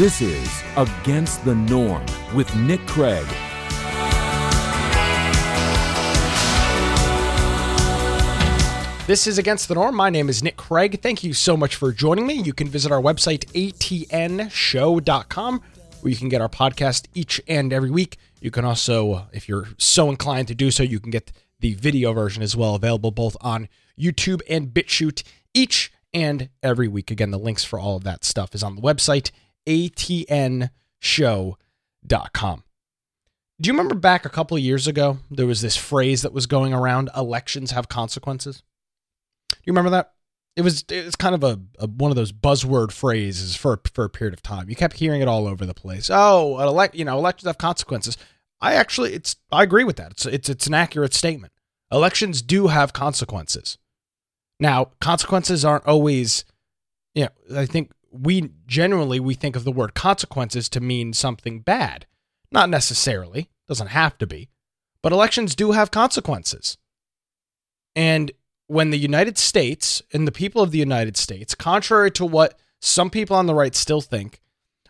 This is Against the Norm with Nick Craig. This is Against the Norm. My name is Nick Craig. Thank you so much for joining me. You can visit our website, atnshow.com, where you can get our podcast each and every week. You can also, if you're so inclined to do so, you can get the video version as well, available both on YouTube and BitChute each and every week. Again, the links for all of that stuff is on the website, atnshow.com. Do you remember back a couple years ago, there was this phrase that was going around elections have consequences? Do you remember that? It was it's kind of a, a, one of those buzzword phrases for for a period of time. You kept hearing it all over the place. Oh, elect, you know, elections have consequences. I actually, it's I agree with that. It's it's it's an accurate statement. Elections do have consequences. Now, consequences aren't always, you know, I think we generally we think of the word consequences to mean something bad. Not necessarily, doesn't have to be, but elections do have consequences. And when the United States and the people of the United States, contrary to what some people on the right still think,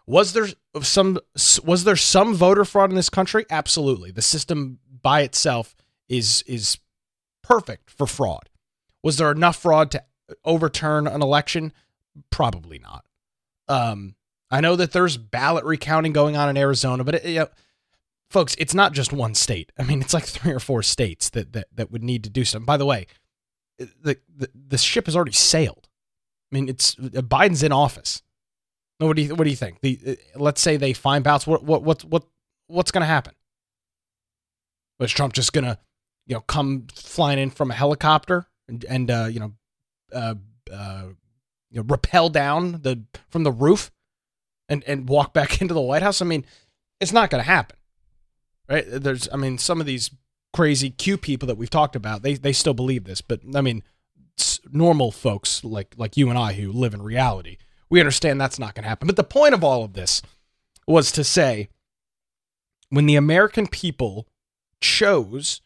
was there some was there some voter fraud in this country? Absolutely. The system by itself is is perfect for fraud. Was there enough fraud to overturn an election? Probably not. Um, I know that there's ballot recounting going on in Arizona, but it, folks, it's not just one state. I mean, it's like three or four states that that, that would need to do something. By the way, the, the the ship has already sailed. I mean, it's Biden's in office. What do you what do you think? The uh, let's say they find ballots. What what what what what's going to happen? Was Trump just going to you know come flying in from a helicopter and, and uh, you know uh, uh, you know rappel down the from the roof and and walk back into the White House? I mean, it's not going to happen, right? There's I mean, some of these crazy Q people that we've talked about, they they still believe this, but I mean, normal folks like like you and I who live in reality, we understand that's not going to happen. But the point of all of this was to say when the American people chose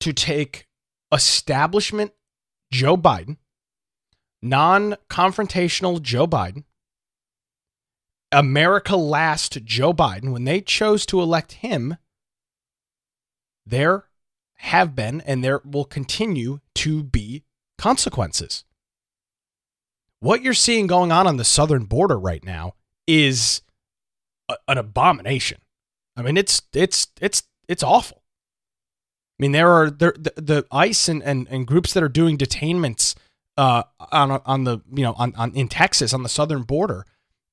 to take establishment Joe Biden, non-confrontational Joe Biden, America last Joe Biden, when they chose to elect him, there have been and there will continue to be consequences. What you're seeing going on on the southern border right now is a, an abomination. I mean, it's it's it's it's awful. I mean, there are there the, the ICE and, and, and groups that are doing detainments uh, on on the you know on, on in Texas on the southern border.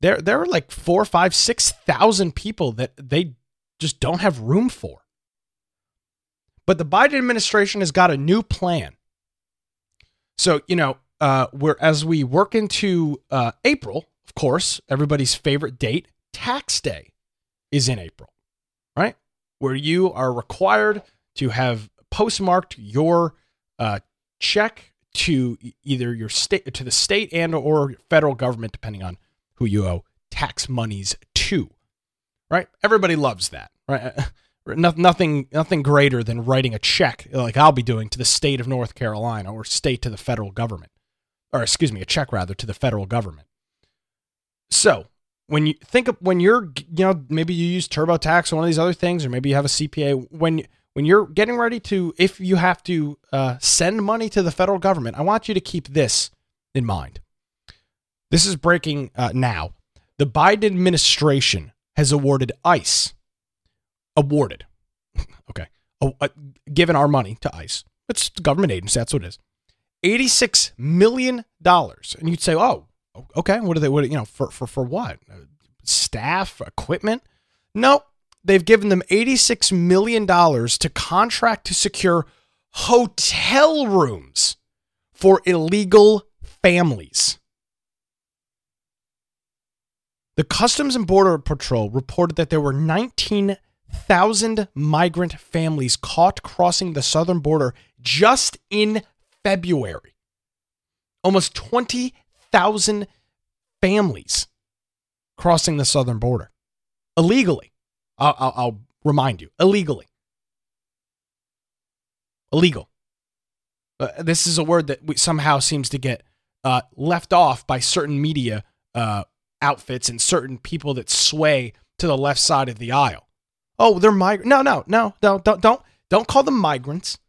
There there are like four, five, six thousand people that they just don't have room for. But the Biden administration has got a new plan. So, you know, uh, we're, as we work into uh, April, of course, everybody's favorite date, tax day, is in April, right? Where you are required to have postmarked your uh, check to either your state to the state and or federal government, depending on who you owe tax monies to. Right? Everybody loves that, right? Uh, nothing nothing greater than writing a check like I'll be doing to the state of North Carolina or state to the federal government or excuse me a check rather to the federal government. So, when you think of when you're you know maybe you use TurboTax or one of these other things or maybe you have a CPA when when you're getting ready to if you have to uh, send money to the federal government, I want you to keep this in mind. This is breaking uh, now. The Biden administration has awarded ICE awarded, okay, uh, given our money to ICE. It's a government agency. That's what it is. $86 million. And you'd say, oh, okay, what are they, what, you know, for, for, for what? Staff, equipment? No, they've given them $86 million to contract to secure hotel rooms for illegal families. The Customs and Border Patrol reported that there were 19 thousand migrant families caught crossing the southern border just in February. Almost 20,000 families crossing the southern border illegally. I'll, I'll, I'll, remind you illegally. Illegal. Uh, this is a word that we, somehow seems to get uh, left off by certain media uh, outfits and certain people that sway to the left side of the aisle. Oh, they're migrant. No, no, no, no, don't, don't, don't call them migrants.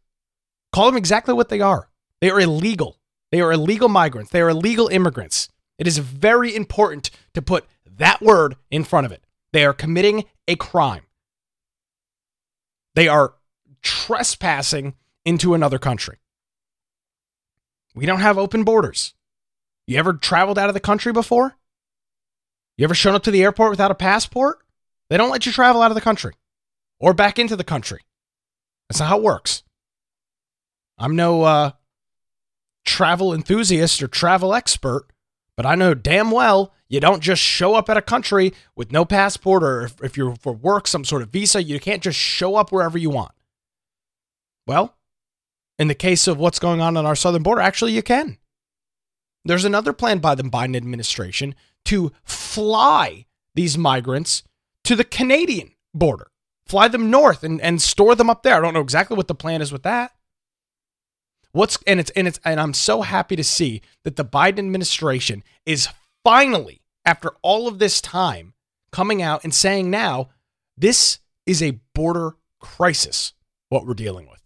Call them exactly what they are. They are illegal. They are illegal migrants. They are illegal immigrants. It is very important to put that word in front of it. They are committing a crime. They are trespassing into another country. We don't have open borders. You ever traveled out of the country before? You ever shown up to the airport without a passport? They don't let you travel out of the country or back into the country. That's not how it works. I'm no uh, travel enthusiast or travel expert, but I know damn well you don't just show up at a country with no passport or if, if you're for work, some sort of visa, you can't just show up wherever you want. Well, in the case of what's going on on our southern border, actually, you can. There's another plan by the Biden administration to fly these migrants to the Canadian border, fly them north and, and store them up there. I don't know exactly what the plan is with that. What's and it's and it's and I'm so happy to see that the Biden administration is finally, after all of this time, coming out and saying now this is a border crisis, what we're dealing with.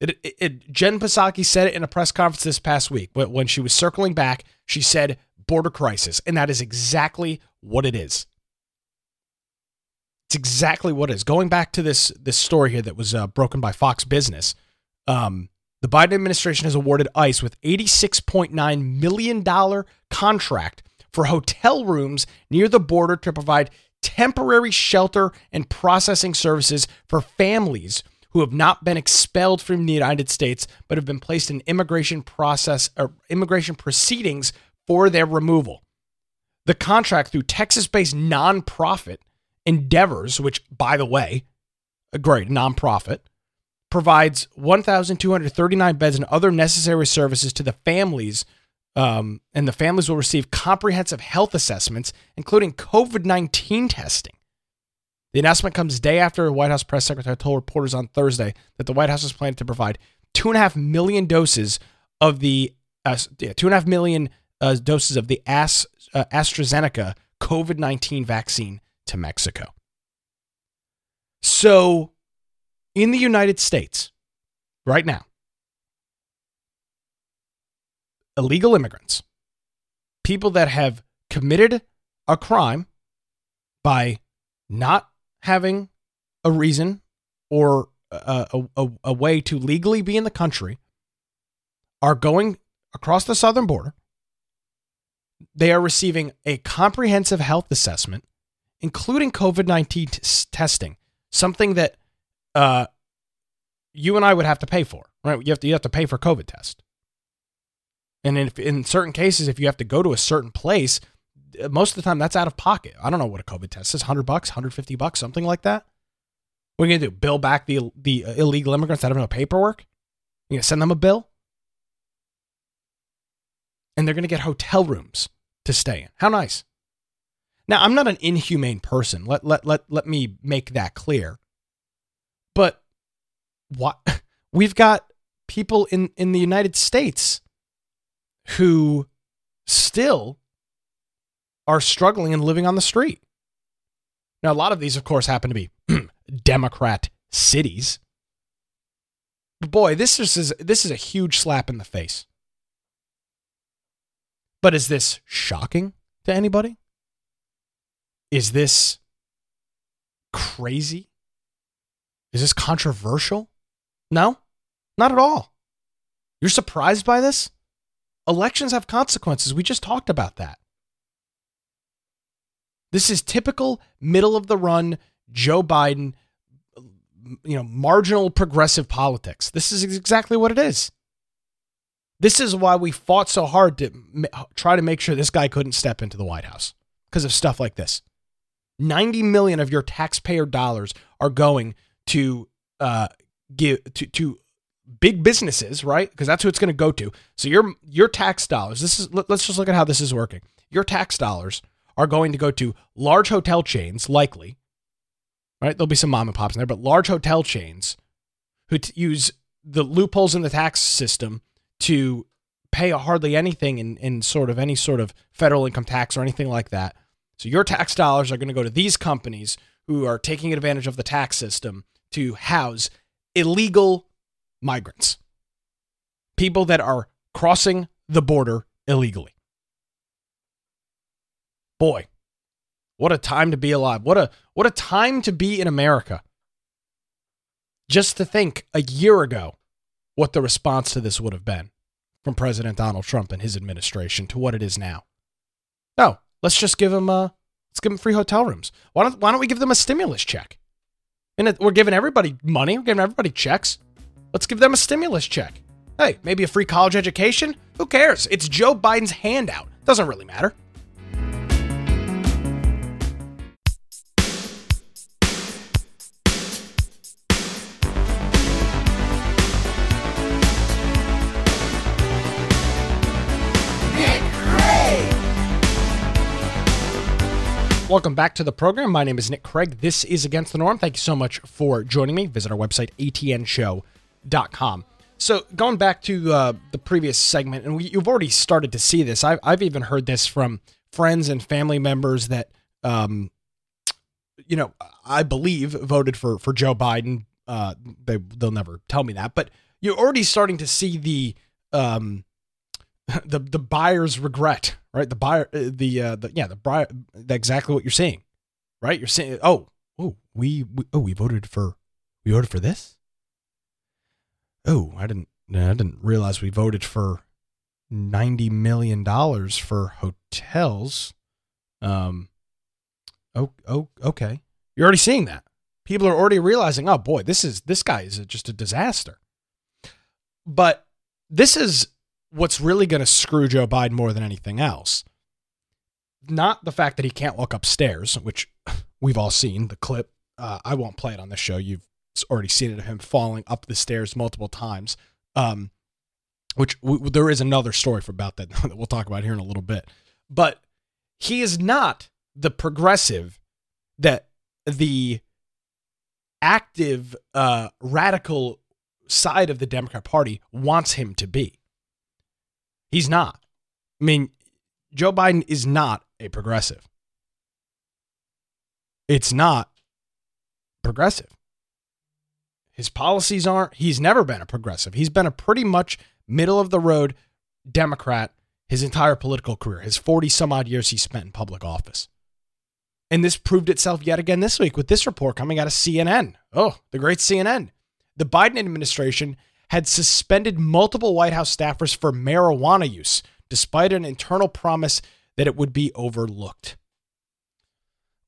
It, it, it, Jen Psaki said it in a press conference this past week. But when she was circling back, she said border crisis. And that is exactly what it is. It's exactly what it is. Going back to this, this story here that was uh, broken by Fox Business, um, the Biden administration has awarded ICE with $86.9 million contract for hotel rooms near the border to provide temporary shelter and processing services for families who have not been expelled from the United States but have been placed in immigration process or immigration proceedings for their removal. The contract through Texas-based nonprofit Endeavors, which by the way, a great nonprofit, provides 1,239 beds and other necessary services to the families. Um, and the families will receive comprehensive health assessments, including COVID 19 testing. The announcement comes day after White House press secretary told reporters on Thursday that the White House is planning to provide two and a half million doses of the uh, yeah, two and a half million uh, doses of the As, uh, AstraZeneca COVID nineteen vaccine to Mexico. So, in the United States, right now, illegal immigrants, people that have committed a crime by not having a reason or a, a, a, way to legally be in the country are going across the southern border. They are receiving a comprehensive health assessment, including COVID 19 t- testing, something that uh, you and I would have to pay for, right? You have to, you have to pay for COVID test. And if, in certain cases, if you have to go to a certain place, most of the time that's out of pocket. I don't know what a COVID test is 100 bucks, 150 bucks, something like that. What are you to do? Bill back the, the illegal immigrants that have no paperwork? You to send them a bill? And they're to get hotel rooms to stay in. How nice. Now, I'm not an inhumane person. Let, let, let, let me make that clear. What we've got people in, in the United States who still are struggling and living on the street. Now, a lot of these, of course, happen to be Democrat cities. But boy, this is this is a huge slap in the face. But is this shocking to anybody? Is this crazy? Is this controversial? No, not at all. You're surprised by this? Elections have consequences. We just talked about that. This is typical middle of the run Joe Biden, you know, marginal progressive politics. This is exactly what it is. This is why we fought so hard to try to make sure this guy couldn't step into the White House because of stuff like this. 90 million of your taxpayer dollars are going to uh, give to, to big businesses, right? Because that's who it's going to go to. So your your tax dollars. This is let's just look at how this is working. Your tax dollars are going to go to large hotel chains, likely, right? There'll be some mom and pops in there, but large hotel chains who t- use the loopholes in the tax system to pay hardly anything in, in sort of any sort of federal income tax or anything like that. So your tax dollars are going to go to these companies who are taking advantage of the tax system to house illegal migrants, people that are crossing the border illegally. Boy, what a time to be alive. What a what a time to be in America. Just to think a year ago what the response to this would have been from President Donald Trump and his administration to what it is now. No, let's just give them uh let's give them free hotel rooms. Why don't why don't we give them a stimulus check? And we're giving everybody money, we're giving everybody checks. Let's give them a stimulus check. Hey, maybe a free college education? Who cares? It's Joe Biden's handout. Doesn't really matter. Welcome back to the program. My name is Nick Craig. This is Against the Norm. Thank you so much for joining me. Visit our website, atnshow.com. So, going back to uh, the previous segment, and we, you've already started to see this. I've, I've even heard this from friends and family members that, um, you know, I believe voted for for Joe Biden. Uh, they they'll never tell me that, but you're already starting to see the um, the the buyer's regret, right? The buyer, uh, the uh, the yeah, the buyer, exactly what you're saying, right? You're saying, oh, oh, we, we oh, we voted for, we voted for this. Oh, I didn't, I didn't realize we voted for ninety million dollars for hotels. Um, oh, oh, okay. You're already seeing that. People are already realizing, oh boy, this is this guy is just a disaster. But this is what's really going to screw Joe Biden more than anything else. Not the fact that he can't walk upstairs, which we've all seen the clip. Uh, I won't play it on the show. You've already seen it of him falling up the stairs multiple times. Um, which w- there is another story for about that that we'll talk about here in a little bit. But he is not the progressive that the active uh, radical side of the Democrat Party wants him to be. He's not. I mean, Joe Biden is not a progressive. It's not progressive. His policies aren't. He's never been a progressive. He's been a pretty much middle of the road Democrat his entire political career, his 40 some odd years he spent in public office. And this proved itself yet again this week with this report coming out of CNN. Oh, the great CNN. The Biden administration had suspended multiple White House staffers for marijuana use, despite an internal promise that it would be overlooked.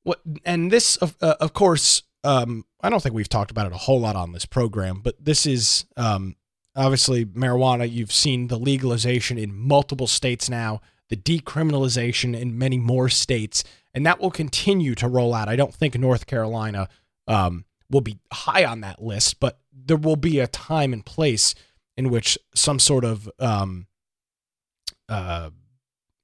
What and this, of, uh, of course, um, I don't think we've talked about it a whole lot on this program, but this is um, obviously marijuana. You've seen the legalization in multiple states now, the decriminalization in many more states, and that will continue to roll out. I don't think North Carolina um, will be high on that list, but there will be a time and place in which some sort of um, uh,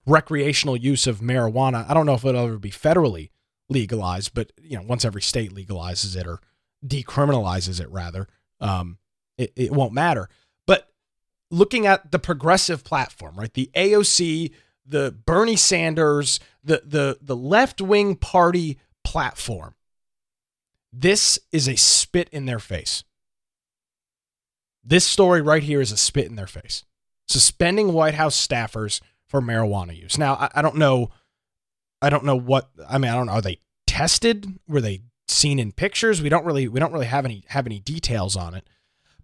recreational use of marijuana. I don't know if it'll ever be federally legalized, but you know, once every state legalizes it or decriminalizes it, rather, um, it, it won't matter. But looking at the progressive platform, right, the AOC, the Bernie Sanders, the the the left wing party platform this is a spit in their face. This story right here is a spit in their face. Suspending White House staffers for marijuana use. Now, I, I don't know. I don't know what. I mean, I don't know. Are they tested? Were they seen in pictures? We don't really. We don't really have any have any details on it.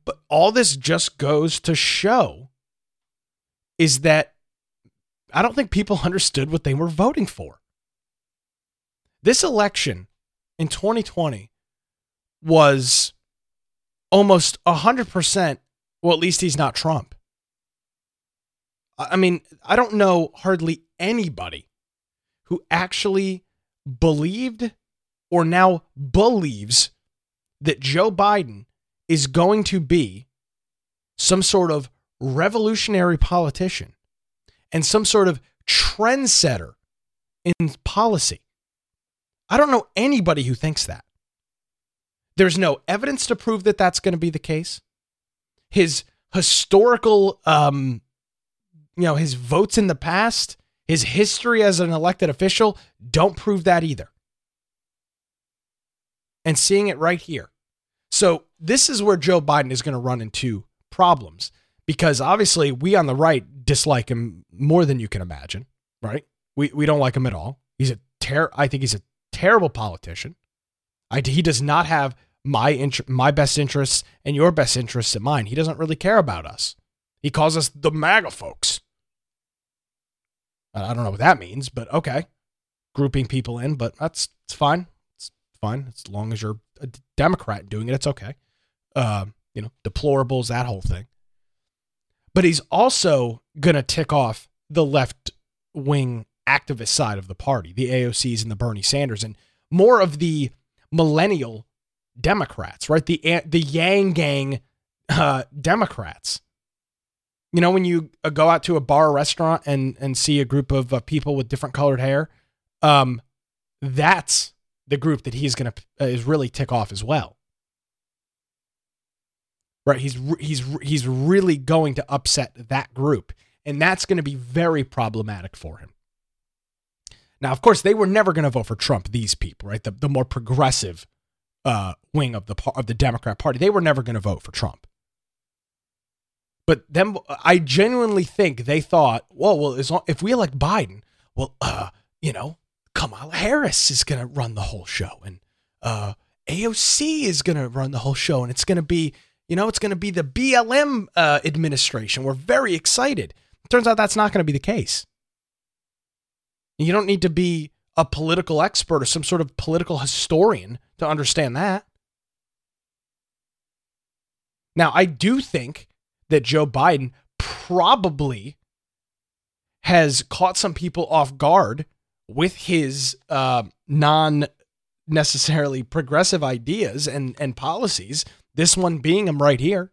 But all this just goes to show is that I don't think people understood what they were voting for. This election in 2020 was almost 100%, well, at least he's not Trump. I mean, I don't know hardly anybody who actually believed or now believes that Joe Biden is going to be some sort of revolutionary politician and some sort of trendsetter in policy. I don't know anybody who thinks that. There's no evidence to prove that that's going to be the case. His historical um, you know, his votes in the past, his history as an elected official don't prove that either. And seeing it right here. So, this is where Joe Biden is going to run into problems because obviously we on the right dislike him more than you can imagine, right? We we don't like him at all. He's a ter- I think he's a terrible politician. I, he does not have my int- my best interests and your best interests in mind. He doesn't really care about us. He calls us the MAGA folks. I don't know what that means, but okay. Grouping people in, but that's it's fine. It's fine as long as you're a Democrat doing it. It's okay. Uh, you know, deplorables, that whole thing. But he's also gonna tick off the left wing activist side of the party, the AOCs and the Bernie Sanders, and more of the millennial Democrats, right? The the Yang Gang uh, Democrats. You know, when you uh, go out to a bar or restaurant and and see a group of uh, people with different colored hair, um, that's the group that he's gonna uh, is really tick off as well. Right? He's he's he's really going to upset that group, and that's going to be very problematic for him. Now, of course, they were never going to vote for Trump. These people, right? The the more progressive uh, wing of the of the Democrat Party, they were never going to vote for Trump. But then I genuinely think they thought, well, well, as long, if we elect Biden, well, uh, you know, Kamala Harris is going to run the whole show, and uh, AOC is going to run the whole show, and it's going to be, you know, it's going to be the BLM uh, administration. We're very excited. turns out that's not going to be the case. You don't need to be a political expert or some sort of political historian to understand that. Now, I do think that Joe Biden probably has caught some people off guard with his uh, non necessarily progressive ideas and, and policies. This one being him right here,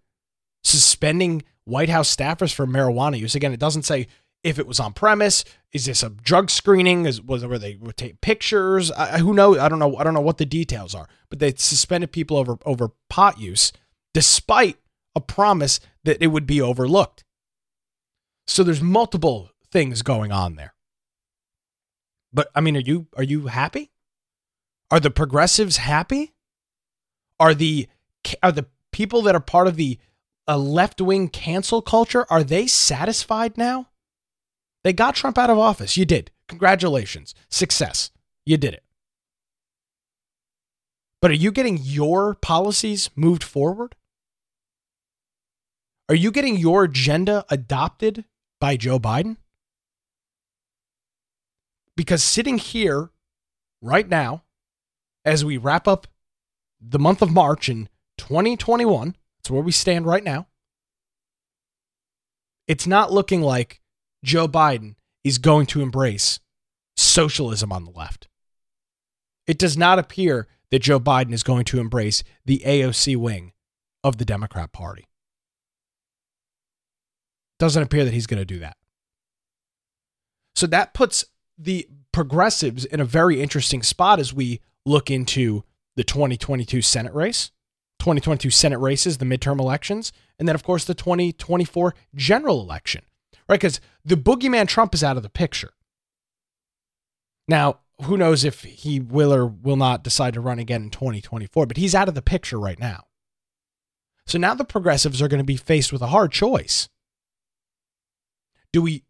suspending White House staffers for marijuana use. Again, it doesn't say if it was on premise. Is this a drug screening? Is was where they would take pictures? I, who knows? I don't know. I don't know what the details are. But they suspended people over over pot use, despite a promise that it would be overlooked. So there's multiple things going on there. But I mean, are you are you happy? Are the progressives happy? Are the are the people that are part of the uh, a left wing cancel culture are they satisfied now? They got Trump out of office. You did. Congratulations. Success. You did it. But are you getting your policies moved forward? Are you getting your agenda adopted by Joe Biden? Because sitting here right now, as we wrap up the month of March in 2021, that's where we stand right now, it's not looking like Joe Biden is going to embrace socialism on the left. It does not appear that Joe Biden is going to embrace the AOC wing of the Democrat Party. Doesn't appear that he's going to do that. So that puts the progressives in a very interesting spot as we look into the 2022 Senate race, 2022 Senate races, the midterm elections, and then, of course, the 2024 general election right? Because the boogeyman Trump is out of the picture. Now, who knows if he will or will not decide to run again in 2024, but he's out of the picture right now. So now the progressives are going to be faced with a hard choice. Do we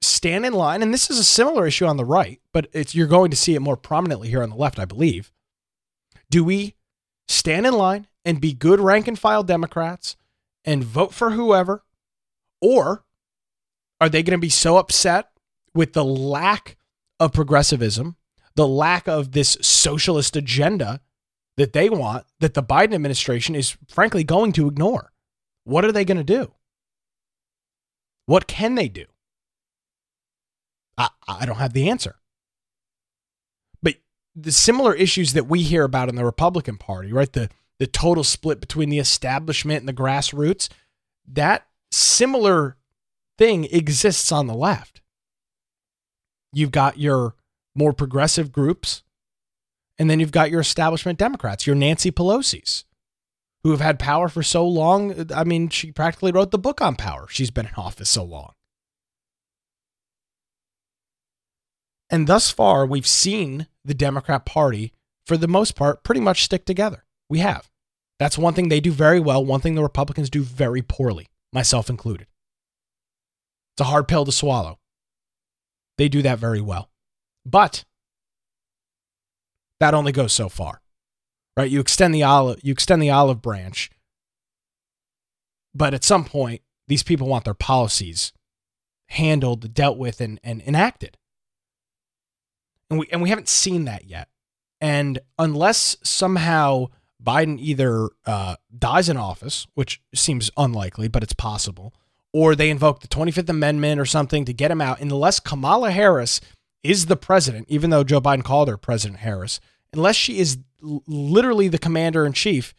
stand in line? And this is a similar issue on the right, but it's, you're going to see it more prominently here on the left, I believe. Do we stand in line and be good rank and file Democrats and vote for whoever? Or are they going to be so upset with the lack of progressivism, the lack of this socialist agenda that they want that the Biden administration is frankly going to ignore? What are they going to do? What can they do? I, I don't have the answer. But the similar issues that we hear about in the Republican Party, right? The the total split between the establishment and the grassroots, that similar thing exists on the left. You've got your more progressive groups, and then you've got your establishment Democrats, your Nancy Pelosi's, who have had power for so long. I mean, she practically wrote the book on power. She's been in office so long. And thus far, we've seen the Democrat Party, for the most part, pretty much stick together. We have. That's one thing they do very well, one thing the Republicans do very poorly, myself included. A hard pill to swallow. They do that very well. But that only goes so far. Right? You extend the olive you extend the olive branch. But at some point, these people want their policies handled, dealt with, and, and enacted. And we and we haven't seen that yet. And unless somehow Biden either uh, dies in office, which seems unlikely, but it's possible, or they invoke the 25th Amendment or something to get him out, unless Kamala Harris is the president, even though Joe Biden called her President Harris, unless she is literally the commander in chief,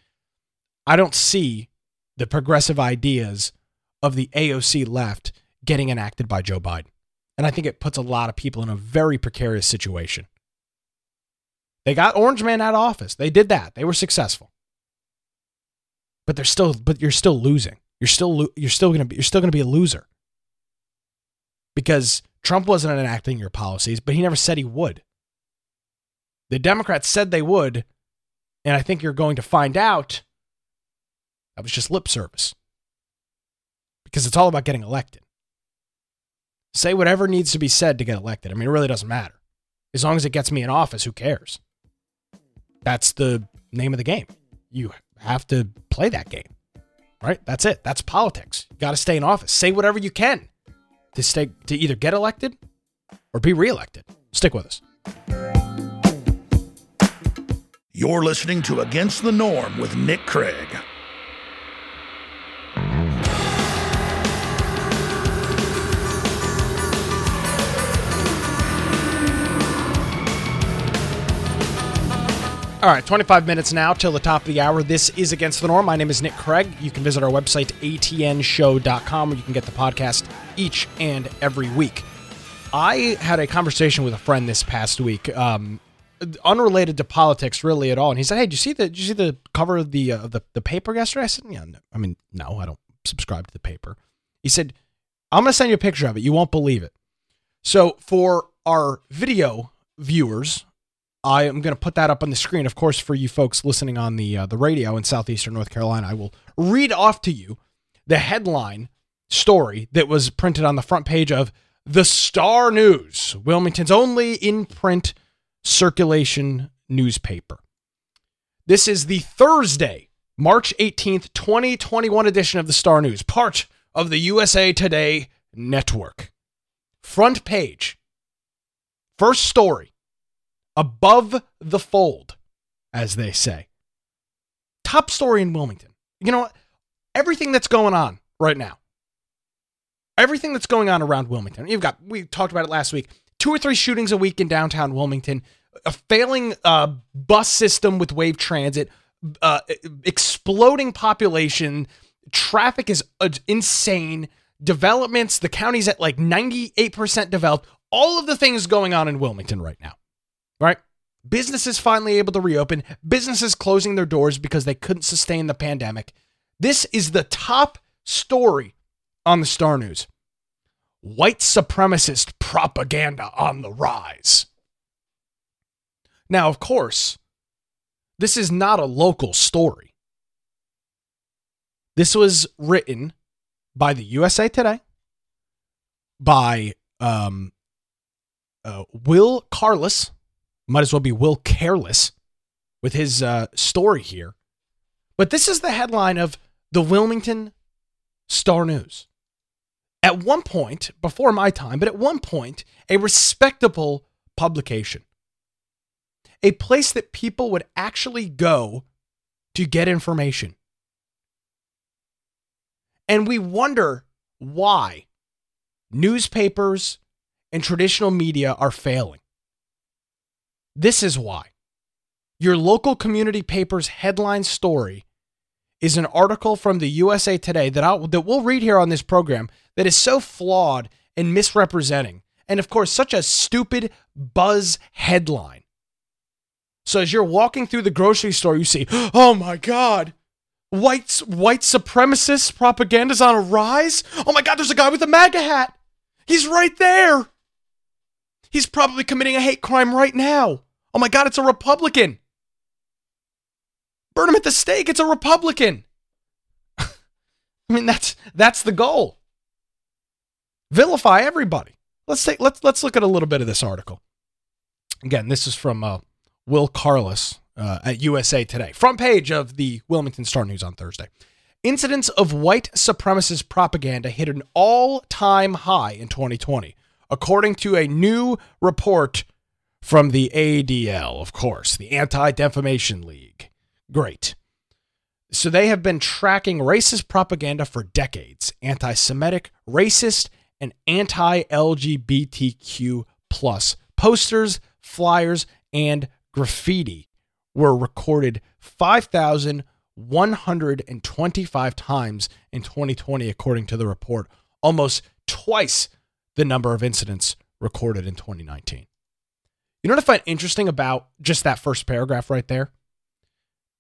I don't see the progressive ideas of the AOC left getting enacted by Joe Biden. And I think it puts a lot of people in a very precarious situation. They got Orange Man out of office. They did that. They were successful. But they're still but you're still losing. You're still you're still going to be you're still going to be a loser. Because Trump wasn't enacting your policies, but he never said he would. The Democrats said they would, and I think you're going to find out that was just lip service. Because it's all about getting elected. Say whatever needs to be said to get elected. I mean, it really doesn't matter. As long as it gets me in office, who cares? That's the name of the game. You have to play that game, right? That's it. That's politics. You got to stay in office. Say whatever you can to stay to either get elected or be reelected. Stick with us. You're listening to Against the Norm with Nick Craig. All right, 25 minutes now till the top of the hour. This is Against the Norm. My name is Nick Craig. You can visit our website, atnshow.com, where you can get the podcast each and every week. I had a conversation with a friend this past week, um, unrelated to politics really at all. And he said, Hey, did you see the, did you see the cover of the, uh, the, the paper yesterday? I said, Yeah, no. I mean, no, I don't subscribe to the paper. He said, I'm going to send you a picture of it. You won't believe it. So for our video viewers, I am going to put that up on the screen. Of course, for you folks listening on the uh, the radio in southeastern North Carolina, I will read off to you the headline story that was printed on the front page of the Star News, Wilmington's only in print circulation newspaper. This is the Thursday, March 18th, 2021 edition of the Star News, part of the USA Today network. Front page. First story above the fold, as they say. Top story in Wilmington. You know? Everything that's going on right now, everything that's going on around Wilmington. You've got, we talked about it last week, two or three shootings a week in downtown Wilmington, a failing uh, bus system with wave transit, uh, exploding population, traffic is uh, insane, developments, the county's at like 98% developed, all of the things going on in Wilmington right now right? Businesses finally able to reopen, businesses closing their doors because they couldn't sustain the pandemic. This is the top story on the Star News. White supremacist propaganda on the rise. Now, of course, this is not a local story. This was written by the USA Today, by um, uh, Will Carless, might as well be Will Careless with his uh, story here. But this is the headline of the Wilmington Star News. At one point, before my time, but at one point, a respectable publication, a place that people would actually go to get information. And we wonder why newspapers and traditional media are failing. This is why. Your local community paper's headline story is an article from the USA Today that I'll, that we'll read here on this program that is so flawed and misrepresenting, and of course, such a stupid buzz headline. So as you're walking through the grocery store, you see, "Oh my God, white white supremacist propaganda's on a rise! Oh my God, there's a guy with a MAGA hat. He's right there." He's probably committing a hate crime right now. Oh my God, it's a Republican. Burn him at the stake. It's a Republican. I mean, that's that's the goal. Vilify everybody. Let's take let's let's look at a little bit of this article. Again, this is from uh, Will Carless uh, at USA Today, front page of the Wilmington Star News on Thursday. Incidents of white supremacist propaganda hit an all-time high in 2020, according to a new report from the ADL, of course, the Anti-Defamation League. Great. So they have been tracking racist propaganda for decades, anti-Semitic, racist, and anti-LGBTQ plus posters, flyers, and graffiti were recorded 5,125 times in 2020, according to the report, almost twice the number of incidents recorded in 2019. You know what I find interesting about just that first paragraph right there?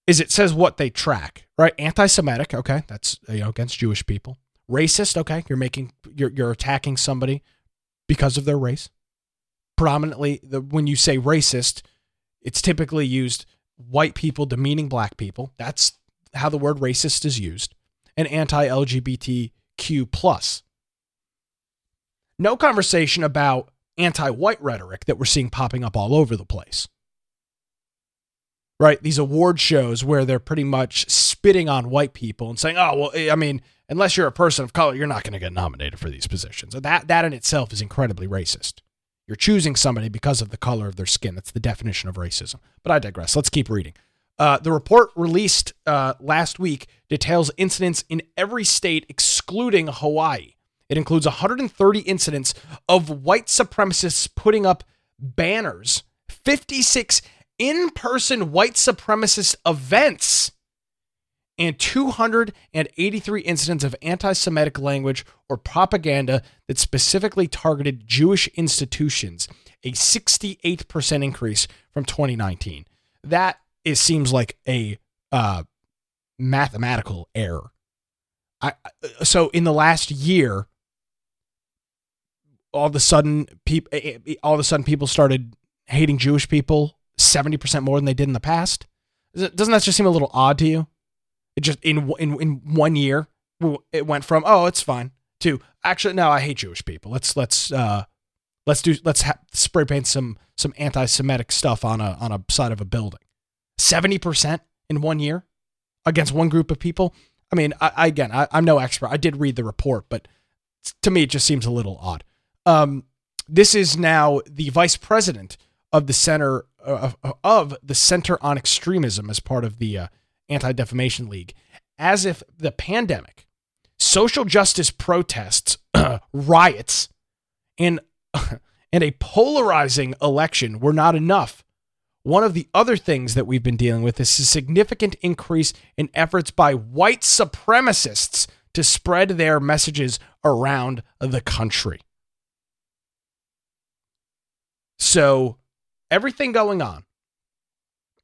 Is it says what they track, right? Anti-Semitic, okay, that's you know against Jewish people. Racist, okay, you're making you're you're attacking somebody because of their race. Predominantly, the, when you say racist, it's typically used white people demeaning black people. That's how the word racist is used. And anti-LGBTQ plus. No conversation about anti-white rhetoric that we're seeing popping up all over the place. Right? These award shows where they're pretty much spitting on white people and saying, "Oh, well, I mean, unless you're a person of color, you're not going to get nominated for these positions." That that in itself is incredibly racist. You're choosing somebody because of the color of their skin. That's the definition of racism. But I digress. Let's keep reading. Uh, the report released uh, last week details incidents in every state excluding Hawaii. It includes 130 incidents of white supremacists putting up banners, 56 in person white supremacist events, and 283 incidents of anti Semitic language or propaganda that specifically targeted Jewish institutions, a 68% increase from 2019. That it seems like a uh, mathematical error. I, so in the last year, all of a sudden, people, eh, eh, all of a sudden, people started hating Jewish people 70% more than they did in the past. Doesn't that just seem a little odd to you? It just in in in one year, it went from oh it's fine to actually no I hate Jewish people. Let's let's uh let's do let's ha- spray paint some some anti-Semitic stuff on a on a side of a building. Seventy percent in one year against one group of people. I mean, I, I again, I, I'm no expert. I did read the report, but to me, it just seems a little odd. Um, this is now the vice president of the center uh, of the Center on Extremism as part of the uh, Anti Defamation League, as if the pandemic, social justice protests, riots, and and a polarizing election were not enough. One of the other things that we've been dealing with is a significant increase in efforts by white supremacists to spread their messages around the country. So, everything going on,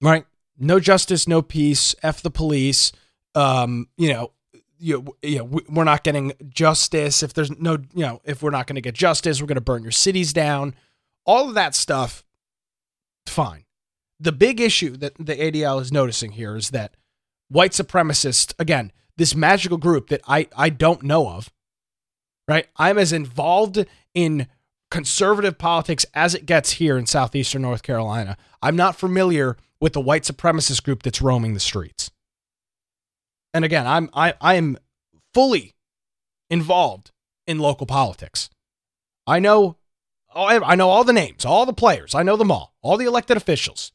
right? no justice, no peace. F the police. Um, you know, you, you know, we're not getting justice. If there's no, you know, if we're not going to get justice, we're going to burn your cities down. All of that stuff, fine. The big issue that the ADL is noticing here is that white supremacists, again, this magical group that I, I don't know of, right? I'm as involved in conservative politics as it gets here in southeastern North Carolina. I'm not familiar with the white supremacist group that's roaming the streets. And again, I'm I I am fully involved in local politics. I know oh, I know all the names, all the players. I know them all, all the elected officials.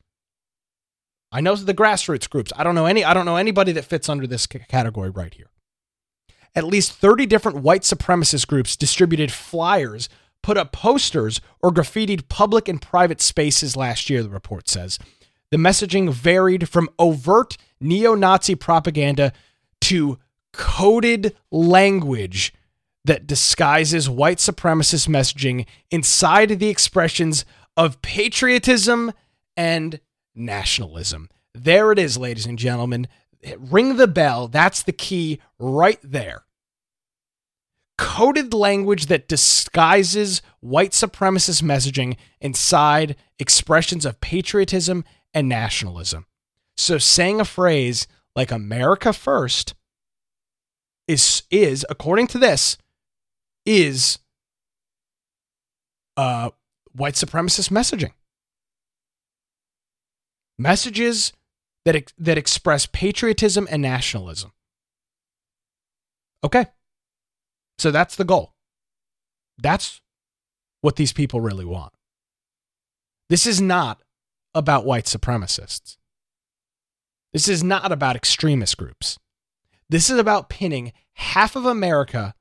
I know the grassroots groups. I don't know any I don't know anybody that fits under this category right here. At least 30 different white supremacist groups distributed flyers, put up posters, or graffitied public and private spaces last year, the report says the messaging varied from overt neo Nazi propaganda to coded language that disguises white supremacist messaging inside the expressions of patriotism and nationalism. There it is, ladies and gentlemen. Ring the bell. That's the key right there. Coded language that disguises white supremacist messaging inside expressions of patriotism and nationalism. So saying a phrase like America first is is according to this is uh white supremacist messaging. Messages that that express patriotism and nationalism. Okay. So that's the goal. That's what these people really want. This is not about white supremacists. This is not about extremist groups. This is about pinning half of America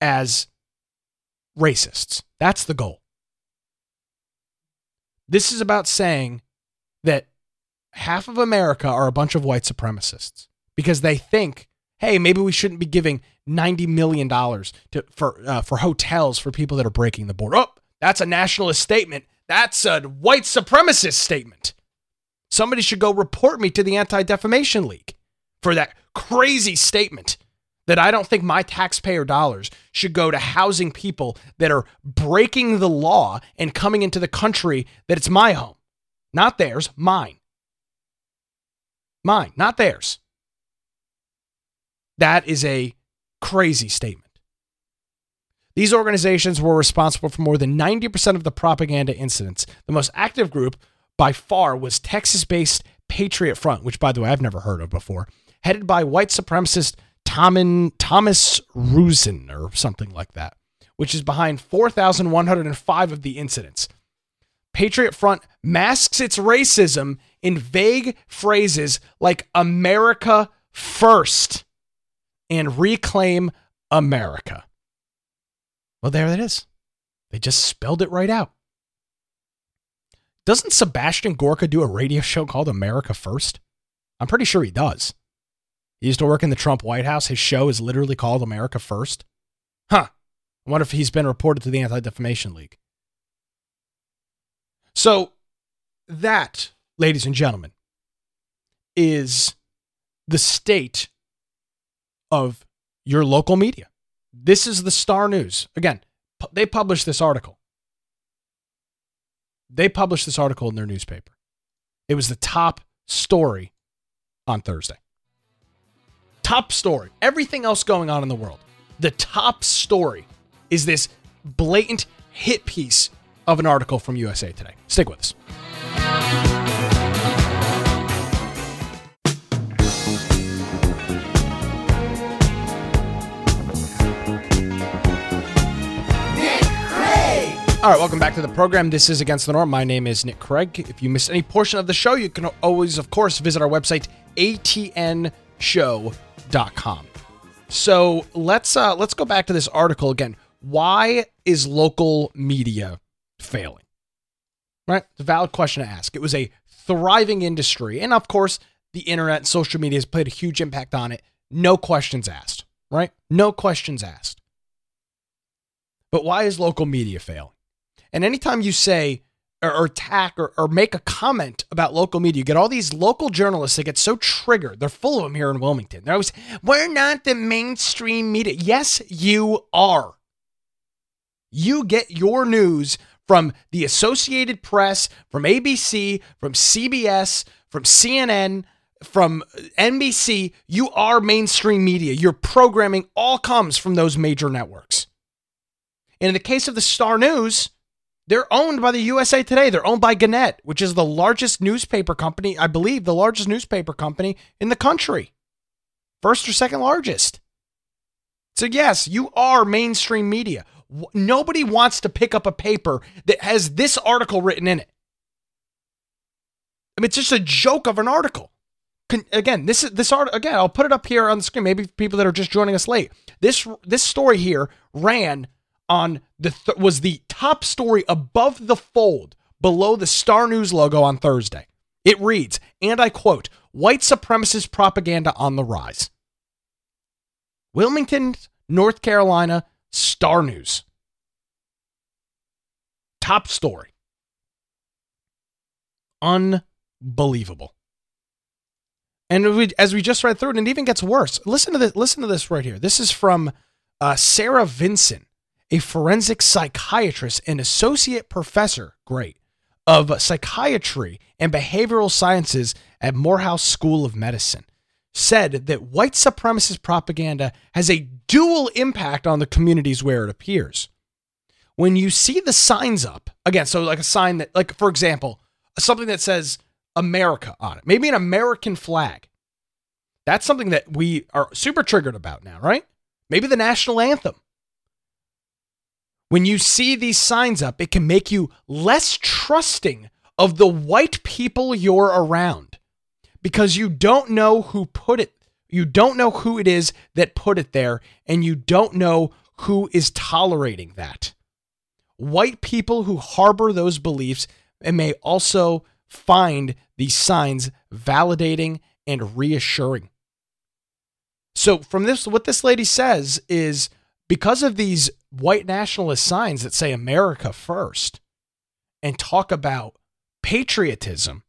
as racists. That's the goal. This is about saying that half of America are a bunch of white supremacists because they think, hey, maybe we shouldn't be giving ninety million dollars to for uh, for hotels for people that are breaking the border. Oh, that's a nationalist statement. That's a white supremacist statement. Somebody should go report me to the Anti Defamation League for that crazy statement that I don't think my taxpayer dollars should go to housing people that are breaking the law and coming into the country that it's my home, not theirs, mine. Mine, not theirs. That is a crazy statement. These organizations were responsible for more than 90% of the propaganda incidents. The most active group by far was Texas based Patriot Front, which, by the way, I've never heard of before, headed by white supremacist Thomas, Thomas Rusin or something like that, which is behind 4,105 of the incidents. Patriot Front masks its racism in vague phrases like America first and reclaim America. Well, there it is. They just spelled it right out. Doesn't Sebastian Gorka do a radio show called America First? I'm pretty sure he does. He used to work in the Trump White House. His show is literally called America First. Huh. I wonder if he's been reported to the Anti Defamation League. So, that, ladies and gentlemen, is the state of your local media. This is the Star News. Again, they published this article. They published this article in their newspaper. It was the top story on Thursday. Top story. Everything else going on in the world. The top story is this blatant hit piece of an article from USA Today. Stick with us. All right, welcome back to the program. This is Against the Norm. My name is Nick Craig. If you missed any portion of the show, you can always, of course, visit our website, atnshow.com. So let's uh, let's go back to this article again. Why is local media failing? Right, it's a valid question to ask. It was a thriving industry, and of course, the internet social media has played a huge impact on it. No questions asked. Right, no questions asked. But why is local media failing? And anytime you say or, or attack or, or make a comment about local media, you get all these local journalists that get so triggered. They're full of them here in Wilmington. They're always, we're not the mainstream media. Yes, you are. You get your news from the Associated Press, from ABC, from CBS, from CNN, from NBC. You are mainstream media. Your programming all comes from those major networks. And in the case of the Star News, they're owned by the USA Today. They're owned by Gannett, which is the largest newspaper company, I believe, the largest newspaper company in the country. First or second largest. So, yes, you are mainstream media. Nobody wants to pick up a paper that has this article written in it. I mean, it's just a joke of an article. Again, this is this art. Again, I'll put it up here on the screen. Maybe people that are just joining us late. This this story here ran on the th- was the top story above the fold below the Star News logo on Thursday. It reads, and I quote, white supremacist propaganda on the rise. Wilmington, North Carolina, Star News. Top story. Unbelievable. And we, as we just read through it, it even gets worse. Listen to this. Listen to this right here. This is from uh, Sarah Vinson, a forensic psychiatrist and associate professor, great, of psychiatry and behavioral sciences at Morehouse School of Medicine, said that white supremacist propaganda has a dual impact on the communities where it appears. When you see the signs up, again, so like a sign that, like, for example, something that says America on it, maybe an American flag. That's something that we are super triggered about now, right? Maybe the national anthem. When you see these signs up, it can make you less trusting of the white people you're around because you don't know who put it. You don't know who it is that put it there, and you don't know who is tolerating that. White people who harbor those beliefs and may also find these signs validating and reassuring. So, from this, what this lady says is because of these white nationalist signs that say America first and talk about patriotism,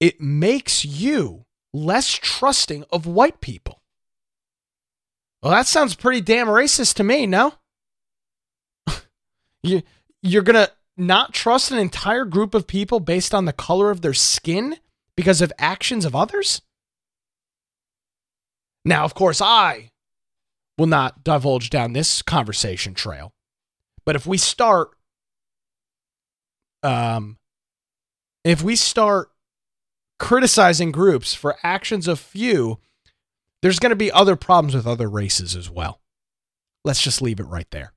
it makes you less trusting of white people. Well, that sounds pretty damn racist to me, no? you you're going to not trust an entire group of people based on the color of their skin because of actions of others? Now, of course, I will not divulge down this conversation trail. But if we start um if we start criticizing groups for actions of few, there's going to be other problems with other races as well. Let's just leave it right there.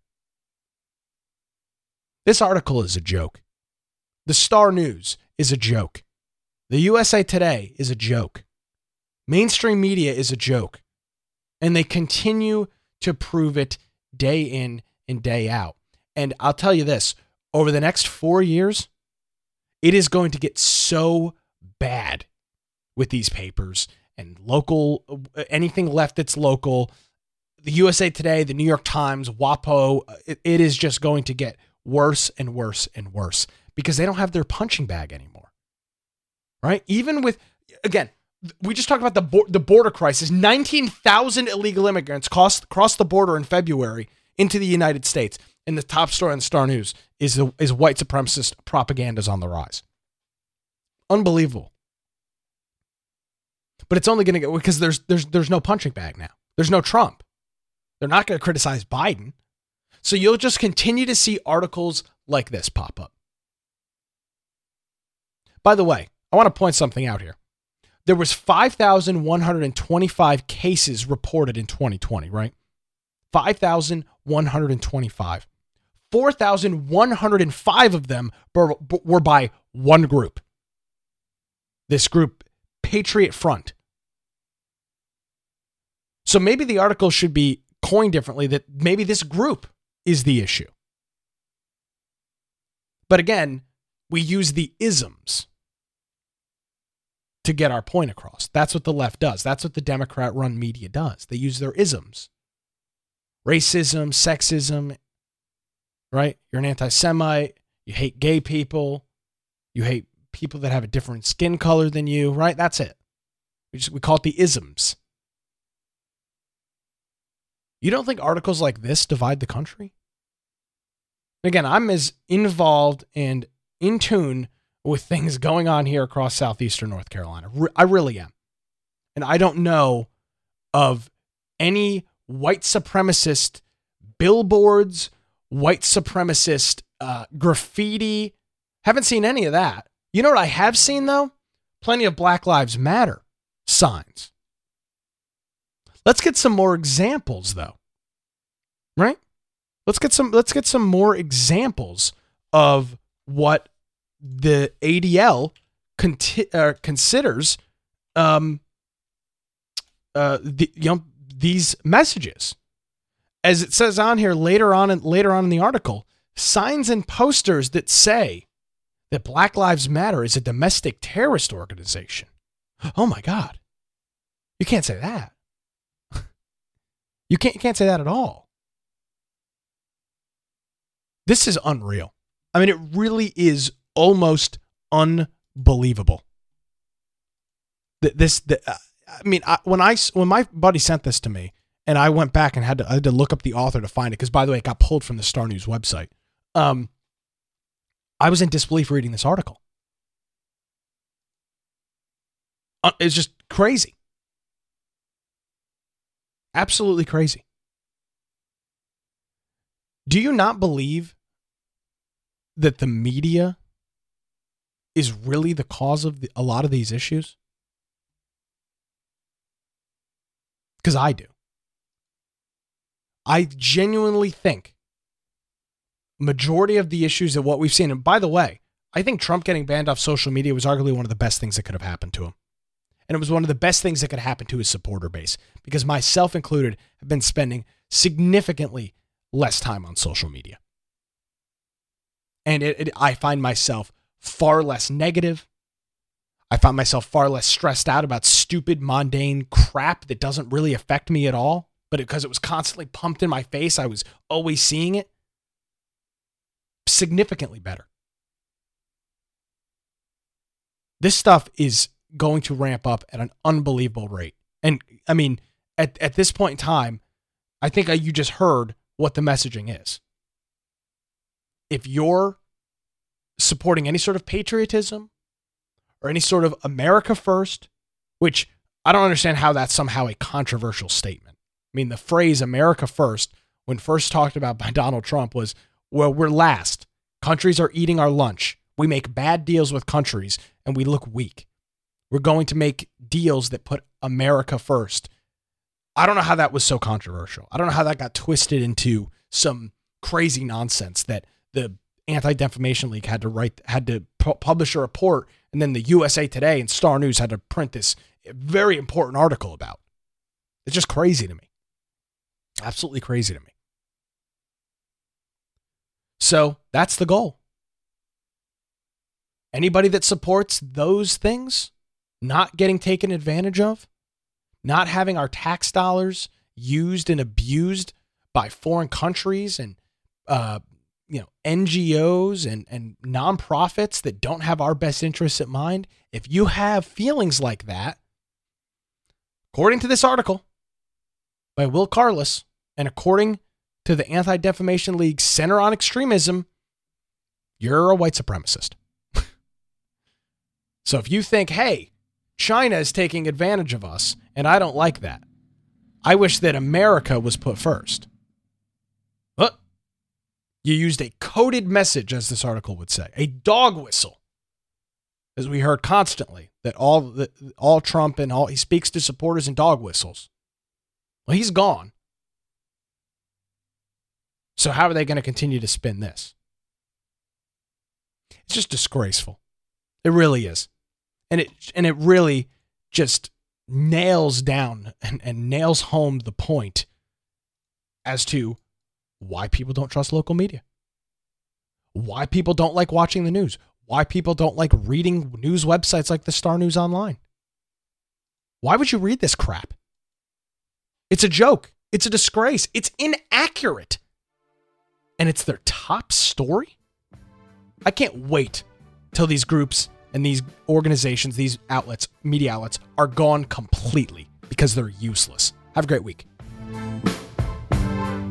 This article is a joke. The Star News is a joke. The USA Today is a joke. Mainstream media is a joke. And they continue to prove it day in and day out. And I'll tell you this over the next four years, it is going to get so bad with these papers and local, uh, anything left that's local. The USA Today, the New York Times, WAPO, uh, it, it is just going to get worse and worse and worse because they don't have their punching bag anymore. Right? Even with, again, we just talked about the the border crisis. Nineteen thousand illegal immigrants crossed crossed the border in February into the United States, and the top story on Star News is the, is white supremacist propaganda is on the rise. Unbelievable. But it's only going to get because there's there's there's no punching bag now. There's no Trump. They're not going to criticize Biden. So you'll just continue to see articles like this pop up. By the way, I want to point something out here there was 5,125 cases reported in 2020, right? 5,125. 4,105 of them were by one group. This group, Patriot Front. So maybe the article should be coined differently that maybe this group is the issue. But again, we use the isms to get our point across. That's what the left does. That's what the Democrat run media does. They use their isms racism, sexism, right? You're an anti Semite. You hate gay people. You hate people that have a different skin color than you, right? That's it. We, just, we call it the isms. You don't think articles like this divide the country? Again, I'm as involved and in tune with things going on here across southeastern North Carolina. I really am. And I don't know of any white supremacist billboards, white supremacist uh, graffiti. Haven't seen any of that. You know what I have seen though? Plenty of Black Lives Matter signs. Let's get some more examples though. Right? Let's get some let's get some more examples of what the ADL conti- uh, considers um, uh, the, you know these messages, as it says on here later on and later on in the article, signs and posters that say that Black Lives Matter is a domestic terrorist organization. Oh my God, you can't say that. you can't you can't say that at all. This is unreal. I mean, it really is almost unbelievable. This, the, uh, I mean, I, when I when my buddy sent this to me, and I went back and had to I had to look up the author to find it because by the way, it got pulled from the Star News website. Um, I was in disbelief reading this article. Uh, it's just crazy, absolutely crazy. Do you not believe that the media is really the cause of the, a lot of these issues? Because I do. I genuinely think majority of the issues of what we've seen, and by the way, I think Trump getting banned off social media was arguably one of the best things that could have happened to him. And it was one of the best things that could happen to his supporter base because myself included have been spending significantly less time on social media. And it, it, I find myself far less negative. I found myself far less stressed out about stupid, mundane crap that doesn't really affect me at all. But because it, was constantly pumped in my face, I was always seeing it. Significantly better. This stuff is going to ramp up at an unbelievable rate. And I mean, at, at this point in time, I think you just heard what the messaging is. If you're supporting any sort of patriotism or any sort of America first, which I don't understand how that's somehow a controversial statement. I mean, the phrase America first, when first talked about by Donald Trump, was, well, we're last. Countries are eating our lunch. We make bad deals with countries and we look weak. We're going to make deals that put America first. I don't know how that was so controversial. I don't know how that got twisted into some crazy nonsense that the Anti Defamation League had to write, had to pu- publish a report, and then the USA Today and Star News had to print this very important article about. It's just crazy to me. Absolutely crazy to me. So that's the goal. Anybody that supports those things, not getting taken advantage of, not having our tax dollars used and abused by foreign countries and uh, you know NGOs and and nonprofits that don't have our best interests at mind. If you have feelings like that, according to this article by Will Carless, and according to the Anti Defamation League Center on Extremism, you're a white supremacist. so if you think, hey, China is taking advantage of us, and I don't like that. I wish that America was put first. You used a coded message, as this article would say, a dog whistle, as we heard constantly that all all Trump and all he speaks to supporters in dog whistles. Well, he's gone. So how are they going to continue to spin this? It's just disgraceful. It really is and it and it really just nails down and, and nails home the point as to why people don't trust local media. Why people don't like watching the news. Why people don't like reading news websites like the star news online. Why would you read this crap? It's a joke. It's a disgrace. It's inaccurate. And it's their top story? I can't wait till these groups and these organizations, these outlets, media outlets, are gone completely because they're useless. Have a great week.